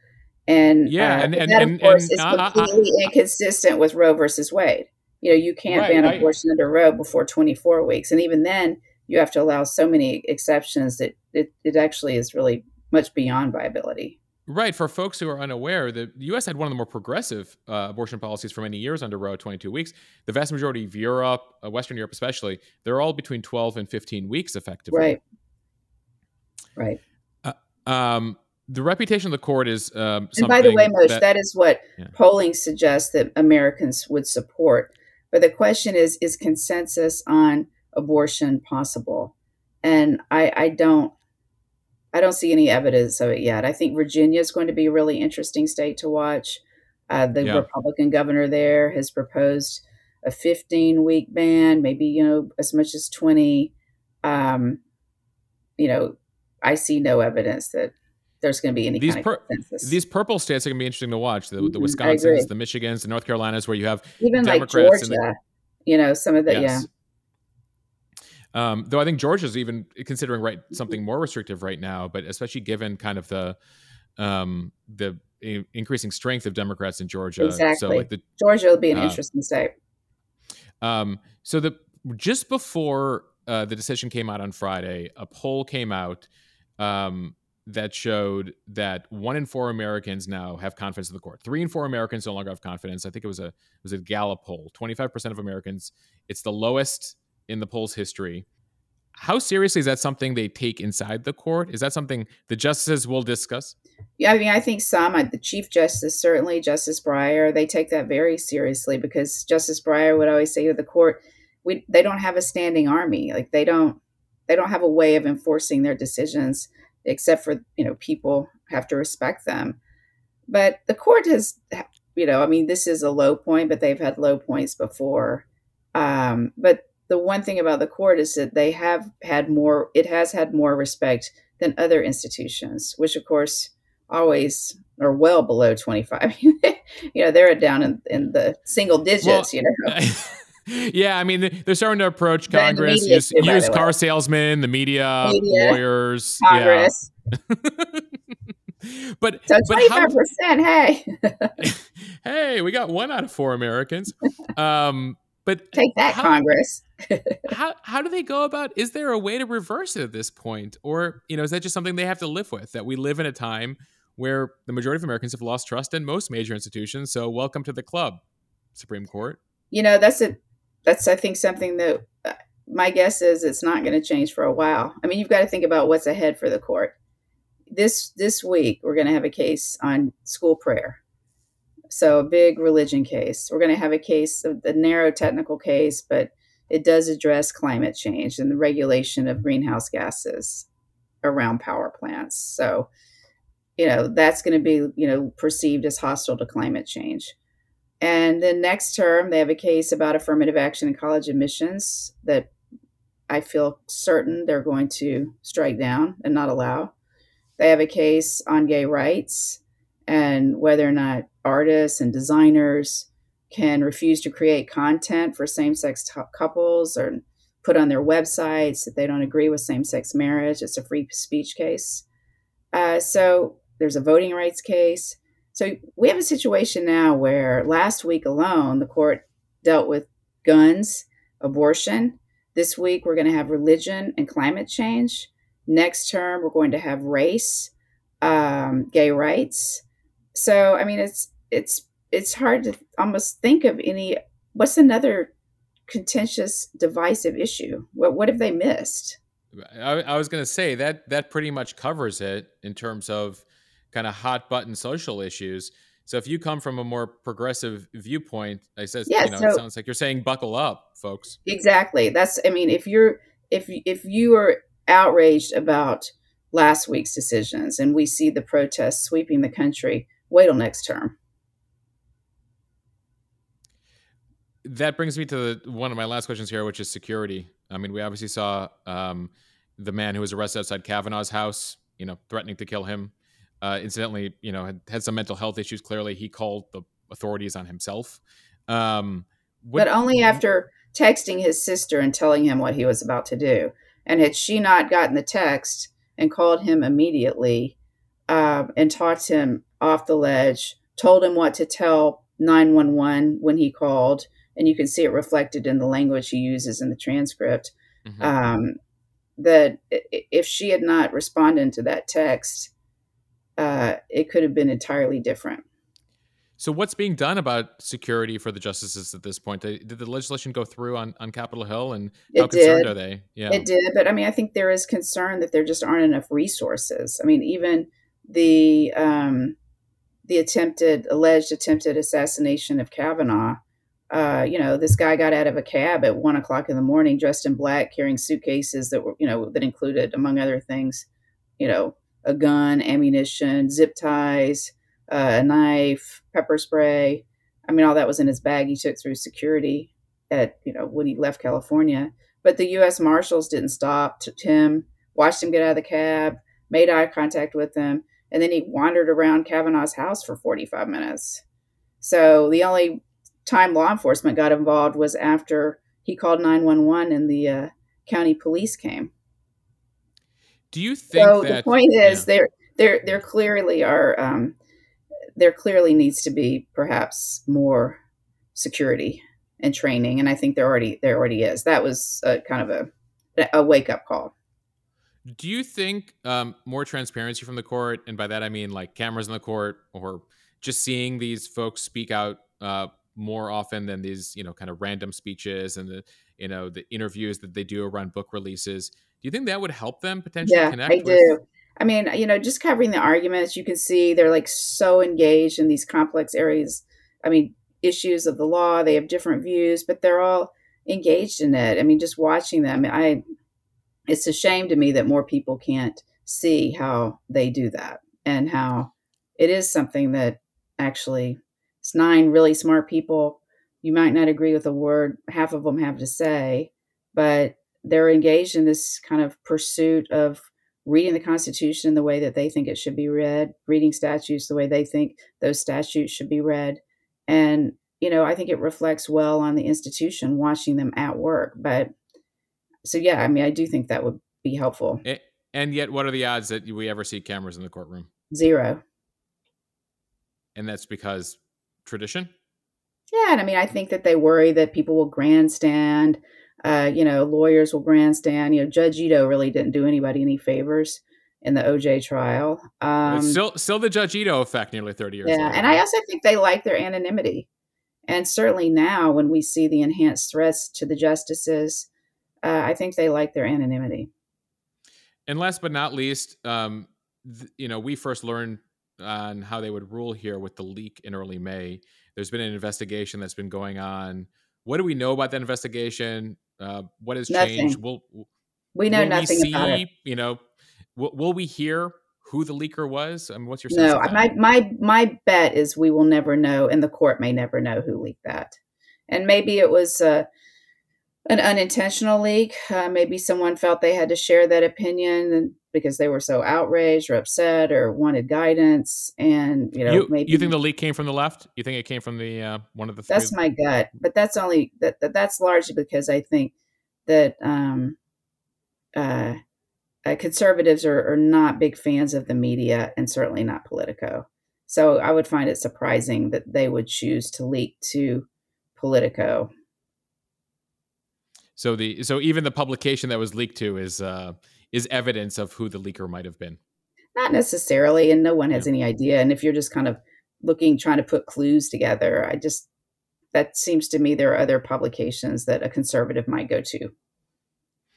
And yeah, uh, and, and, that, of and, course, is completely uh, uh, inconsistent with Roe versus Wade. You know, you can't right, ban abortion I, under Roe before 24 weeks. And even then, you have to allow so many exceptions that it, it actually is really much beyond viability. Right. For folks who are unaware, the U.S. had one of the more progressive uh, abortion policies for many years under Roe, 22 weeks. The vast majority of Europe, uh, Western Europe especially, they're all between 12 and 15 weeks effectively. Right. Right. Uh, um, the reputation of the court is. Um, and by the way, Mosheh, that, that is what yeah. polling suggests that Americans would support. But the question is: Is consensus on abortion possible? And I, I don't. I don't see any evidence of it yet. I think Virginia is going to be a really interesting state to watch. Uh, the yeah. Republican governor there has proposed a 15 week ban, maybe you know as much as 20. Um, you know, I see no evidence that there's going to be any these kind of. These purple states are going to be interesting to watch. The, the mm-hmm. Wisconsins, the Michigans, the North Carolinas, where you have even Democrats like Georgia. The, you know, some of the yes. yeah. Um, though I think Georgia's even considering right something more restrictive right now, but especially given kind of the um, the increasing strength of Democrats in Georgia. Exactly. So like the, Georgia will be an uh, interesting state. Um, so the just before uh, the decision came out on Friday, a poll came out um, that showed that one in four Americans now have confidence in the court. Three in four Americans no longer have confidence. I think it was a it was a Gallup poll. Twenty five percent of Americans. It's the lowest in the poll's history. How seriously is that something they take inside the court? Is that something the justices will discuss? Yeah, I mean, I think some, uh, the Chief Justice, certainly Justice Breyer, they take that very seriously because Justice Breyer would always say to the court, we, they don't have a standing army. Like they don't, they don't have a way of enforcing their decisions except for, you know, people have to respect them. But the court has, you know, I mean, this is a low point, but they've had low points before. Um, but the one thing about the court is that they have had more it has had more respect than other institutions which of course always are well below 25 you know they're down in, in the single digits well, you know yeah i mean they're starting to approach congress use, too, use car salesmen the media, media lawyers congress yeah. but so 25% but how, hey hey we got one out of four americans um but take that, how, Congress. how how do they go about? Is there a way to reverse it at this point, or you know, is that just something they have to live with? That we live in a time where the majority of Americans have lost trust in most major institutions. So, welcome to the club, Supreme Court. You know, that's a that's I think something that uh, my guess is it's not going to change for a while. I mean, you've got to think about what's ahead for the court. This this week, we're going to have a case on school prayer so a big religion case. We're going to have a case, a narrow technical case, but it does address climate change and the regulation of greenhouse gases around power plants. So, you know, that's going to be, you know, perceived as hostile to climate change. And then next term, they have a case about affirmative action in college admissions that I feel certain they're going to strike down and not allow. They have a case on gay rights and whether or not artists and designers can refuse to create content for same sex t- couples or put on their websites that they don't agree with same sex marriage. It's a free speech case. Uh, so there's a voting rights case. So we have a situation now where last week alone, the court dealt with guns, abortion. This week, we're going to have religion and climate change. Next term, we're going to have race, um, gay rights. So, I mean, it's it's it's hard to almost think of any. What's another contentious, divisive issue? What what have they missed? I, I was going to say that that pretty much covers it in terms of kind of hot button social issues. So if you come from a more progressive viewpoint, I says, yeah, you know, so, it sounds like you're saying buckle up, folks. Exactly. That's I mean, if you're if if you are outraged about last week's decisions and we see the protests sweeping the country, wait till next term. That brings me to the, one of my last questions here, which is security. I mean, we obviously saw um, the man who was arrested outside Kavanaugh's house, you know, threatening to kill him. Uh, incidentally, you know, had, had some mental health issues. Clearly, he called the authorities on himself. Um, what, but only after texting his sister and telling him what he was about to do. And had she not gotten the text and called him immediately uh, and talked him off the ledge, told him what to tell 911 when he called, and you can see it reflected in the language he uses in the transcript. Mm-hmm. Um, that if she had not responded to that text, uh, it could have been entirely different. So, what's being done about security for the justices at this point? Did the legislation go through on, on Capitol Hill, and how it concerned did. are they? Yeah, it did. But I mean, I think there is concern that there just aren't enough resources. I mean, even the um, the attempted alleged attempted assassination of Kavanaugh. Uh, you know, this guy got out of a cab at one o'clock in the morning, dressed in black, carrying suitcases that were, you know, that included, among other things, you know, a gun, ammunition, zip ties, uh, a knife, pepper spray. I mean, all that was in his bag. He took through security at, you know, when he left California. But the U.S. Marshals didn't stop him, watched him get out of the cab, made eye contact with him, and then he wandered around Kavanaugh's house for 45 minutes. So the only time law enforcement got involved was after he called 911 and the uh, county police came. Do you think so that, the point is yeah. there there there clearly are um, there clearly needs to be perhaps more security and training and I think there already there already is. That was a, kind of a a wake up call. Do you think um, more transparency from the court, and by that I mean like cameras in the court, or just seeing these folks speak out uh, more often than these, you know, kind of random speeches and the, you know, the interviews that they do around book releases? Do you think that would help them potentially yeah, connect? I with- do. I mean, you know, just covering the arguments, you can see they're like so engaged in these complex areas. I mean, issues of the law, they have different views, but they're all engaged in it. I mean, just watching them, I it's a shame to me that more people can't see how they do that and how it is something that actually it's nine really smart people. You might not agree with a word half of them have to say, but they're engaged in this kind of pursuit of reading the Constitution the way that they think it should be read, reading statutes the way they think those statutes should be read. And, you know, I think it reflects well on the institution watching them at work. But so yeah, I mean, I do think that would be helpful. And yet, what are the odds that we ever see cameras in the courtroom? Zero. And that's because tradition. Yeah, and I mean, I think that they worry that people will grandstand. Uh, you know, lawyers will grandstand. You know, Judge Ito really didn't do anybody any favors in the OJ trial. Um, still, still the Judge Ito effect, nearly thirty years. yeah, later. and I also think they like their anonymity. And certainly now, when we see the enhanced threats to the justices, uh, I think they like their anonymity. And last but not least, um, th- you know, we first learned on how they would rule here with the leak in early May. There's been an investigation that's been going on. What do we know about that investigation? Uh, what has Nothing. changed? Will We know will nothing we see, about it. You know, will, will we hear who the leaker was? I mean, what's your sense? No, my my my bet is we will never know, and the court may never know who leaked that. And maybe it was uh, an unintentional leak. Uh, maybe someone felt they had to share that opinion because they were so outraged or upset or wanted guidance. And you know, you, maybe you think the leak came from the left? You think it came from the uh, one of the three? that's my gut. But that's only that, that that's largely because I think that um, uh, uh, conservatives are, are not big fans of the media and certainly not Politico. So I would find it surprising that they would choose to leak to Politico. So the so even the publication that was leaked to is uh, is evidence of who the leaker might have been. Not necessarily, and no one has any idea. And if you're just kind of looking, trying to put clues together, I just that seems to me there are other publications that a conservative might go to.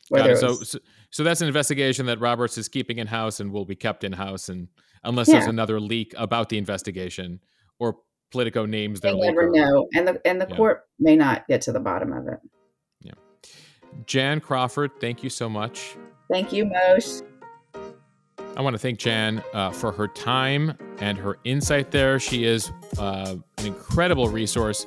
Whether. So, so so that's an investigation that Roberts is keeping in house and will be kept in house, and unless there's another leak about the investigation or Politico names their they never leaker. know, and the and the Yeah. court may not get to the bottom of it. Jan Crawford, thank you so much. Thank you, Mosheh. I want to thank Jan uh, for her time and her insight there. She is uh, an incredible resource,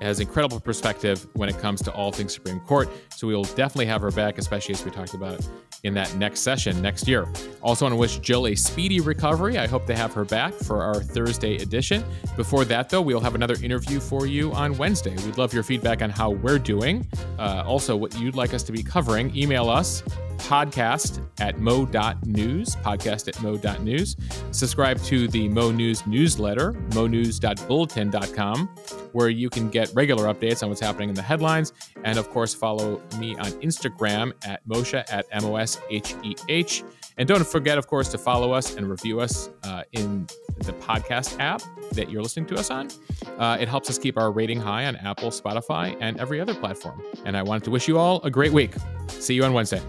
has incredible perspective when it comes to all things Supreme Court. So we will definitely have her back, especially as we talked about in that next session next year. Also, want to wish Jill a speedy recovery. I hope to have her back for our Thursday edition. Before that, though, we'll have another interview for you on Wednesday. We'd love your feedback on how we're doing. Uh, also, what you'd like us to be covering, email us podcast at mo.news, podcast at mo.news. Subscribe to the Mo News newsletter, monews.bulletin.com, where you can get regular updates on what's happening in the headlines. And of course, follow me on Instagram at Mosheh at MOS S H E H. And don't forget, of course, to follow us and review us uh, in the podcast app that you're listening to us on. Uh, it helps us keep our rating high on Apple, Spotify, and every other platform. And I wanted to wish you all a great week. See you on Wednesday.